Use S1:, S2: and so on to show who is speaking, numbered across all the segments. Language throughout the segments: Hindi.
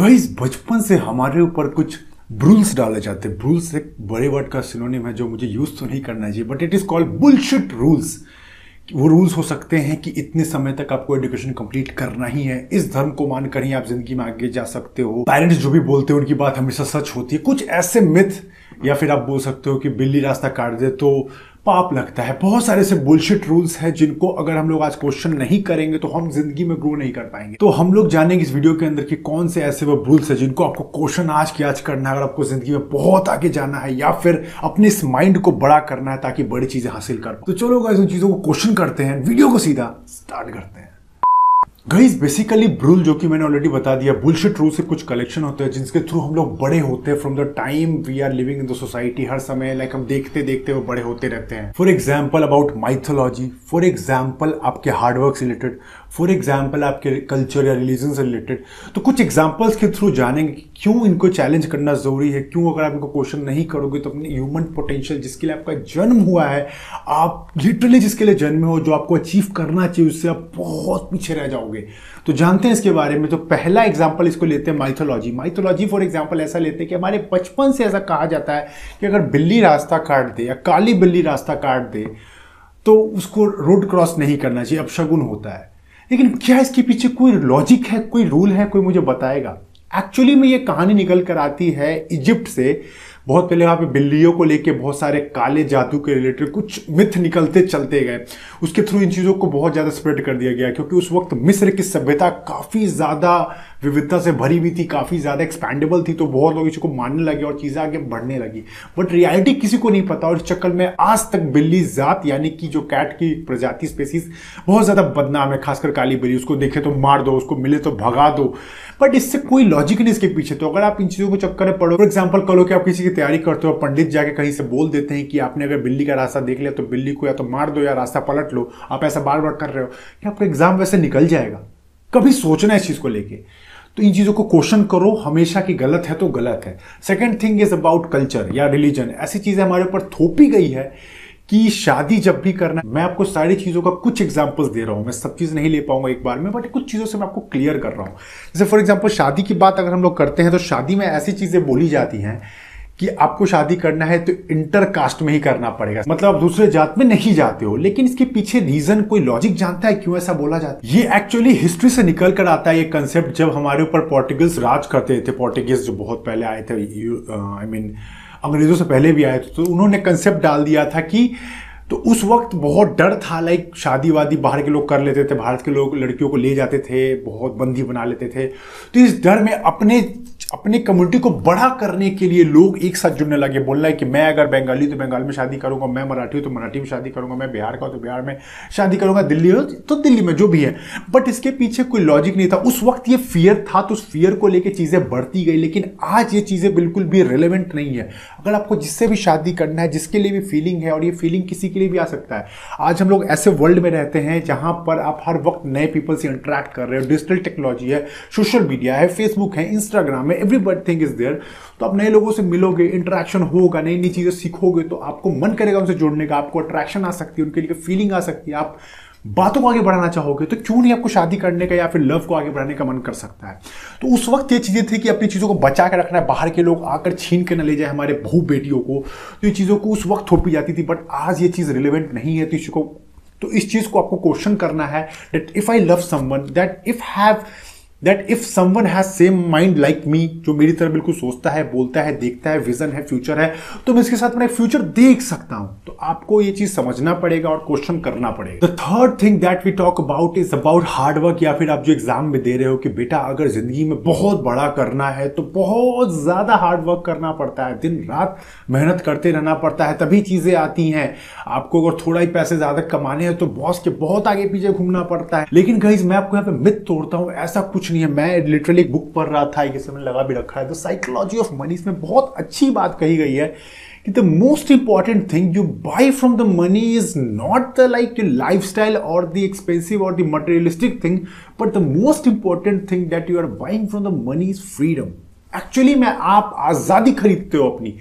S1: गाइस बचपन से हमारे ऊपर कुछ ब्रूल्स डाले जाते हैं। ब्रूल्स एक बड़े वर्ड का सिनोनिम है जो मुझे यूज़ तो नहीं करना चाहिए but it is called bullshit rules वो रूल्स हो सकते हैं कि इतने समय तक आपको एजुकेशन कंप्लीट करना ही है। इस धर्म को मानकर ही आप ज़िंदगी में आगे जा सकते हो। पेरेंट्स जो भी बोलते हैं, उनकी बात हमेशा सच होती है। कुछ ऐसे मिथ या फिर आप बोल सकते हो कि बिल्ली रास्ता काट दे तो पाप लगता है। बहुत सारे ऐसे बुलशिट रूल्स हैं जिनको अगर हम लोग आज क्वेश्चन नहीं करेंगे तो हम ज़िंदगी में ग्रो नहीं कर पाएँगे। तो हम लोग जानेंगे इस वीडियो के अंदर कि कौन से ऐसे वो रूल्स है जिनको आपको क्वेश्चन आज की आज करना है, अगर आपको ज़िंदगी में बहुत आगे जाना है, या फिर अपने इस माइंड को बड़ा करना है ताकि बड़ी चीज़ें हासिल कर तो चलो उन चीज़ों को क्वेश्चन करते हैं वीडियो को सीधा स्टार्ट करते हैं। गाइस बेसिकली ब्रूल जो कि मैंने ऑलरेडी बता दिया बुलशिट रूल से कुछ कलेक्शन होते हैं जिसके थ्रू हम लोग बड़े होते हैं from the time we are living in the society हर समय लाइक हम देखते देखते वो बड़े होते रहते हैं। For example about mythology for example आपके हार्डवर्क से रिलेटेड फॉर एग्ज़ाम्पल आपके कल्चर या रिलीजन से रिलेटेड तो कुछ एग्जाम्पल्स के थ्रू जानेंगे क्यों इनको चैलेंज करना ज़रूरी है? क्यों अगर आप इनको क्वेश्चन नहीं करोगे तो अपने ह्यूमन पोटेंशियल जिसके लिए आपका जन्म हुआ है, आप लिटरली जिसके लिए जन्म हो, जो आपको अचीव करना चाहिए, उससे आप बहुत पीछे रह जाओगे। तो जानते हैं इसके बारे में तो पहला एग्ज़ाम्पल इसको लेते हैं माइथोलॉजी माइथोलॉजी फॉर एग्ज़ाम्पल ऐसा लेते हैं कि हमारे बचपन से ऐसा कहा जाता है कि अगर बिल्ली रास्ता काट दे या काली बिल्ली रास्ता काट दे तो उसको रोड क्रॉस नहीं करना चाहिए अपशगुन होता है। लेकिन क्या इसके पीछे कोई लॉजिक है, कोई रूल है, कोई मुझे बताएगा? एक्चुअली में ये कहानी निकल कर आती है इजिप्ट से। बहुत पहले वहाँ पे बिल्लियों को लेके बहुत सारे काले जादू के रिलेटेड कुछ मिथ निकलते चलते गए। उसके थ्रू इन चीज़ों को बहुत ज़्यादा स्प्रेड कर दिया गया क्योंकि उस वक्त मिस्र की सभ्यता काफ़ी ज़्यादा विविधता से भरी हुई थी, काफ़ी ज़्यादा एक्सपैंडेबल थी तो बहुत लोग इसको मानने लगे और चीज़ें आगे बढ़ने लगी। बट रियलिटी किसी को नहीं पता और इस चक्कर में आज तक बिल्ली जात, यानी कि जो कैट की प्रजाति स्पेसीज बहुत ज़्यादा बदनाम है, खासकर काली बिल्ली। उसको देखे तो मार दो, उसको मिले तो भगा दो। बट इससे कोई लॉजिक नहीं इसके पीछे। तो अगर आप इन चीज़ों को चक्कर में पढ़ो फॉर एग्ज़ाम्पल करो कि आप किसी की तैयारी करते हो पंडित जाके कहीं से बोल देते हैं कि आपने अगर बिल्ली का रास्ता देख लिया तो बिल्ली को या तो मार दो या रास्ता पलट लो। आप ऐसा बार बार कर रहे हो। कि आपका एग्ज़ाम वैसे निकल जाएगा? कभी सोचना है इस चीज़ को लेके। तो इन चीज़ों को क्वेश्चन करो, हमेशा की गलत है तो गलत है। Second thing is about culture या रिलीजन ऐसी चीज़ें हमारे ऊपर थोपी गई है कि शादी जब भी करना मैं आपको सारी चीज़ों का कुछ एग्जांपल्स दे रहा हूँ। मैं सब चीज़ नहीं ले पाऊँगा एक बार में बट कुछ चीज़ों से मैं आपको क्लियर कर रहा हूँ। जैसे फॉर एग्ज़ाम्पल शादी की बात अगर हम लोग करते हैं तो शादी में ऐसी चीज़ें बोली जाती हैं कि आपको शादी करना है तो इंटर कास्ट में ही करना पड़ेगा। मतलब आप दूसरे जात में नहीं जाते हो, लेकिन इसके पीछे रीजन कोई लॉजिक जानता है? क्यों ऐसा बोला जाता है? ये एक्चुअली हिस्ट्री से निकल कर आता है ये कंसेप्ट जब हमारे ऊपर पोर्टुगल्स राज करते थे। पोर्टुगीज जो बहुत पहले आए थे आई मीन अंग्रेज़ों से पहले भी आए थे तो उन्होंने कंसेप्ट डाल दिया था कि तो उस वक्त बहुत डर था लाइक शादी वादी बाहर के लोग कर लेते थे भारत के लोग लड़कियों को ले जाते थे, बहुत बंदी बना लेते थे। तो इस डर में अपने अपने कम्युनिटी को बड़ा करने के लिए लोग एक साथ जुड़ने लगे, बोलना है कि मैं अगर बंगाली तो बंगाल में शादी करूँगा, मैं मराठी हूँ तो मराठी में शादी करूँगा, मैं बिहार का तो बिहार में शादी करूँगा, दिल्ली हो तो दिल्ली में, जो भी है। बट इसके पीछे कोई लॉजिक नहीं था। उस वक्त ये फियर था तो उस फियर को लेकर चीज़ें बढ़ती गई, लेकिन आज ये चीज़ें बिल्कुल भी रिलेवेंट नहीं है। अगर आपको जिससे भी शादी करना है, जिसके लिए भी फीलिंग है और ये फीलिंग किसी के लिए भी आ सकता है। आज हम लोग ऐसे वर्ल्ड में रहते हैं जहाँ पर आप हर वक्त नए पीपल से इंटरेक्ट कर रहे हो। डिजिटल टेक्नोलॉजी है सोशल मीडिया है फेसबुक है इंस्टाग्राम है एवरीबडी थिंग इज़ देयर तो आप नए लोगों से मिलोगे इंटरेक्शन होगा, नई नई चीज़ें सीखोगे तो आपको मन करेगा उनसे जुड़ने का, आपको अट्रैक्शन आ सकती है, उनके लिए फीलिंग आ सकती है, आप बातों को आगे बढ़ाना चाहोगे तो क्यों नहीं आपको शादी करने का या फिर लव को आगे बढ़ाने का मन कर सकता है? तो उस वक्त ये चीज़ें थी कि अपनी चीज़ों को बचा के रखना है, बाहर के लोग आकर छीन के न ले जाए हमारे बहु बेटियों को तो ये चीज़ों को उस वक्त थोपी जाती थी बट आज ये चीज़ रिलेवेंट नहीं है तो इसको तो इस चीज़ को आपको क्वेश्चन करना है that if I love someone that if have that if someone has same mind like me जो मेरी तरह बिल्कुल सोचता है, बोलता है, देखता है विजन है फ्यूचर है तो मैं इसके साथ अपना फ्यूचर देख सकता हूँ। तो आपको ये चीज़ समझना पड़ेगा और क्वेश्चन करना पड़ेगा। The third thing that we talk about is about hard work या फिर आप जो एग्ज़ाम में दे रहे हो कि बेटा अगर ज़िंदगी में बहुत बड़ा करना है तो बहुत ज़्यादा हार्डवर्क करना पड़ता है। दिन, रात मेहनत करते रहना पड़ता है, तभी चीज़ें आती हैं। आपको अगर थोड़ा ही पैसे ज़्यादा कमाने हैं तो बॉस के बहुत आगे पीछे घूमना पड़ता है। लेकिन गाइज़ मैं आपको यहाँ पे मिथ तोड़ता हूँ, ऐसा कुछ नहीं है। मैं लिटरली बुक पढ़ रहा था, एक मैंने लगा भी रखा है। द साइकोलॉजी ऑफ़ मनी इसमें बहुत अच्छी बात कही गई है कि the most important thing you buy from the money is not the like you lifestyle और द एक्सपेंसिव और the materialistic thing but the most important thing that you are buying from the money is freedom actually में आप आज़ादी खरीदते हो अपनी।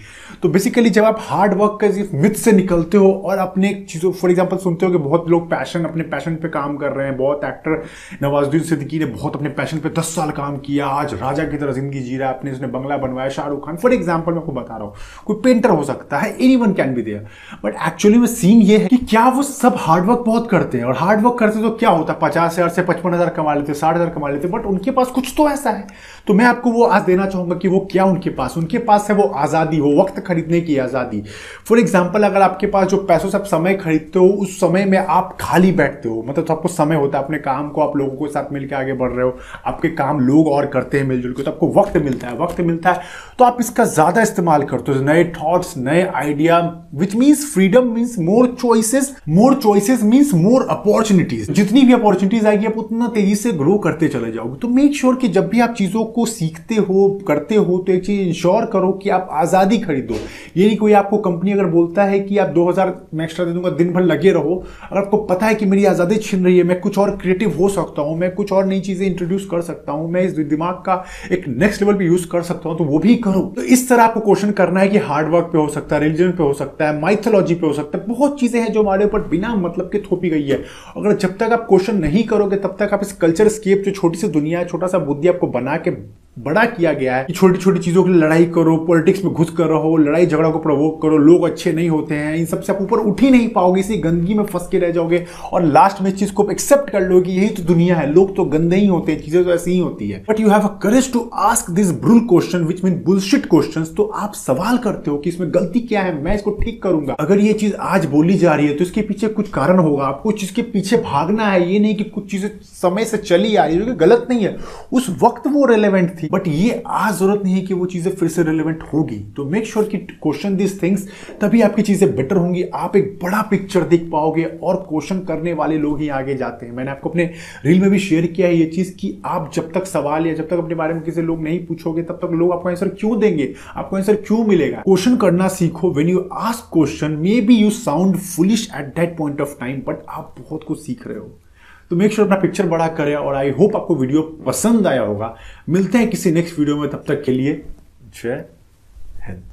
S1: तो बेसिकली जब आप हार्ड वर्क के मिथ से निकलते हो और अपने चीज़ों फॉर एग्जांपल सुनते हो कि बहुत लोग पैशन अपने पैशन पे काम कर रहे हैं, बहुत एक्टर नवाजुद्दीन सिद्दीकी ने बहुत अपने पैशन पे दस साल काम किया, आज राजा की तरह ज़िंदगी जी रहा है, अपने उसने बंगला बनवाया, शाहरुख खान। फॉर एग्ज़ाम्पल मैं आपको बता रहा हूँ, कोई पेंटर हो सकता है anyone can be there but actually में सीन ये है कि क्या वो सब हार्डवर्क बहुत करते हैं। और हार्डवर्क करते तो क्या होता? है पचास हज़ार से पचपन हज़ार कमा लेते, साठ हज़ार कमा लेते बट उनके पास कुछ तो ऐसा है। तो मैं आपको वो आज देना चाहूँगा कि वो क्या उनके पास उनके पास है वो आज़ादी हो वक्त खरीदने की आज़ादी। फॉर एग्ज़ाम्पल अगर आपके पास जो पैसों से आप समय खरीदते हो, उस समय में आप खाली बैठते हो। मतलब तो आपको समय होता है, अपने काम को, आप लोगों के साथ मिलकर आगे बढ़ रहे हो, आपके काम लोग और करते हैं मिलजुल के तो आपको वक्त मिलता है, वक्त मिलता है। तो आप इसका ज़्यादा इस्तेमाल करते हो, नए थॉट्स नए idea which means freedom means more choices more choices means more opportunities जितनी भी अपॉर्चुनिटीज़ आएगी, आप उतना तेज़ी से ग्रो करते चले जाओगे। तो मेक श्योर sure कि जब भी आप चीज़ों को सीखते हो करते हो तो एक चीज़ इंश्योर करो कि आप आज़ादी खरीदो। ये नहीं कोई आपको कंपनी अगर बोलता है कि आप 2000 मैं एक्स्ट्रा दे दूँगा, दिन भर लगे रहो। अगर आपको पता है कि मेरी आज़ादी छिन रही है, मैं कुछ और क्रिएटिव हो सकता हूँ, मैं कुछ और नई चीज़ें इंट्रोड्यूस कर सकता हूँ, मैं इस दिमाग का एक नेक्स्ट लेवल पर यूज़ कर सकता हूँ तो वो भी करो। तो इस तरह आपको क्वेश्चन करना है कि हार्डवर्क पे हो सकता है रिलीजन पे हो सकता है माइथोलॉजी पे हो सकता है, बहुत चीज़ें हैं जो हमारे ऊपर बिना मतलब के थोपी गई है। अगर जब तक आप क्वेश्चन नहीं करोगे, तब तक आप इस कल्चर स्केप जो छोटी सी दुनिया है, छोटा सा बुद्धि आपको बना के बड़ा किया गया है कि छोटी छोटी चीज़ों के लिए लड़ाई करो, पॉलिटिक्स में घुस कर रहो, लड़ाई झगड़ा को प्रवोक करो, लोग अच्छे नहीं होते हैं, इन सबसे आप ऊपर उठ ही नहीं पाओगे, इसी गंदगी में फंस के रह जाओगे और लास्ट में इस चीज़ को एक्सेप्ट कर लो कि यही तो दुनिया है, लोग तो गंदे ही होते हैं, चीज़ें तो ऐसी ही होती है। But you have a courage to ask this bull question which mean bullshit question तो आप सवाल करते हो कि इसमें गलती क्या है, मैं इसको ठीक करूँगा। अगर ये चीज़ आज बोली जा रही है तो इसके पीछे कुछ कारण होगा, आपको इसके पीछे भागना है, ये नहीं कि कुछ चीज़ें समय से चली आ रही है गलत नहीं है। उस वक्त वो रेलिवेंट थी बट ये आज ज़रूरत नहीं है कि वो चीज़ें फिर से रिलेवेंट होगी। तो मेक श्योर कि क्वेश्चन दिस थिंग्स तभी आपकी चीज़ें बेटर होंगी। आप एक बड़ा पिक्चर देख पाओगे और क्वेश्चन करने वाले लोग ही आगे जाते हैं। मैंने आपको अपने रील में भी शेयर किया है ये चीज़ कि आप जब तक सवाल या जब तक अपने बारे में किसी लोग नहीं पूछोगे, तब तक लोग आपको आंसर क्यों देंगे? आपको आंसर क्यों मिलेगा? क्वेश्चन करना सीखो। When you ask question maybe you sound foolish at that point of time but आप बहुत कुछ सीख रहे हो। तो मेक श्योर अपना पिक्चर बड़ा करें और आई होप आपको वीडियो पसंद आया होगा। मिलते हैं किसी नेक्स्ट वीडियो में, तब तक के लिए जय हिंद।